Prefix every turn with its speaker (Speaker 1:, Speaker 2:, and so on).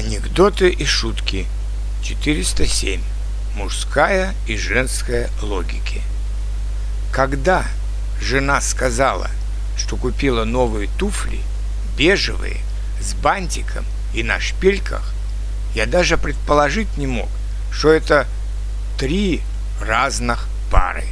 Speaker 1: Анекдоты и шутки. 407. Мужская и женская логики. Когда жена сказала, что купила новые туфли, бежевые, с бантиком и на шпильках, я даже предположить не мог, что это три разных пары.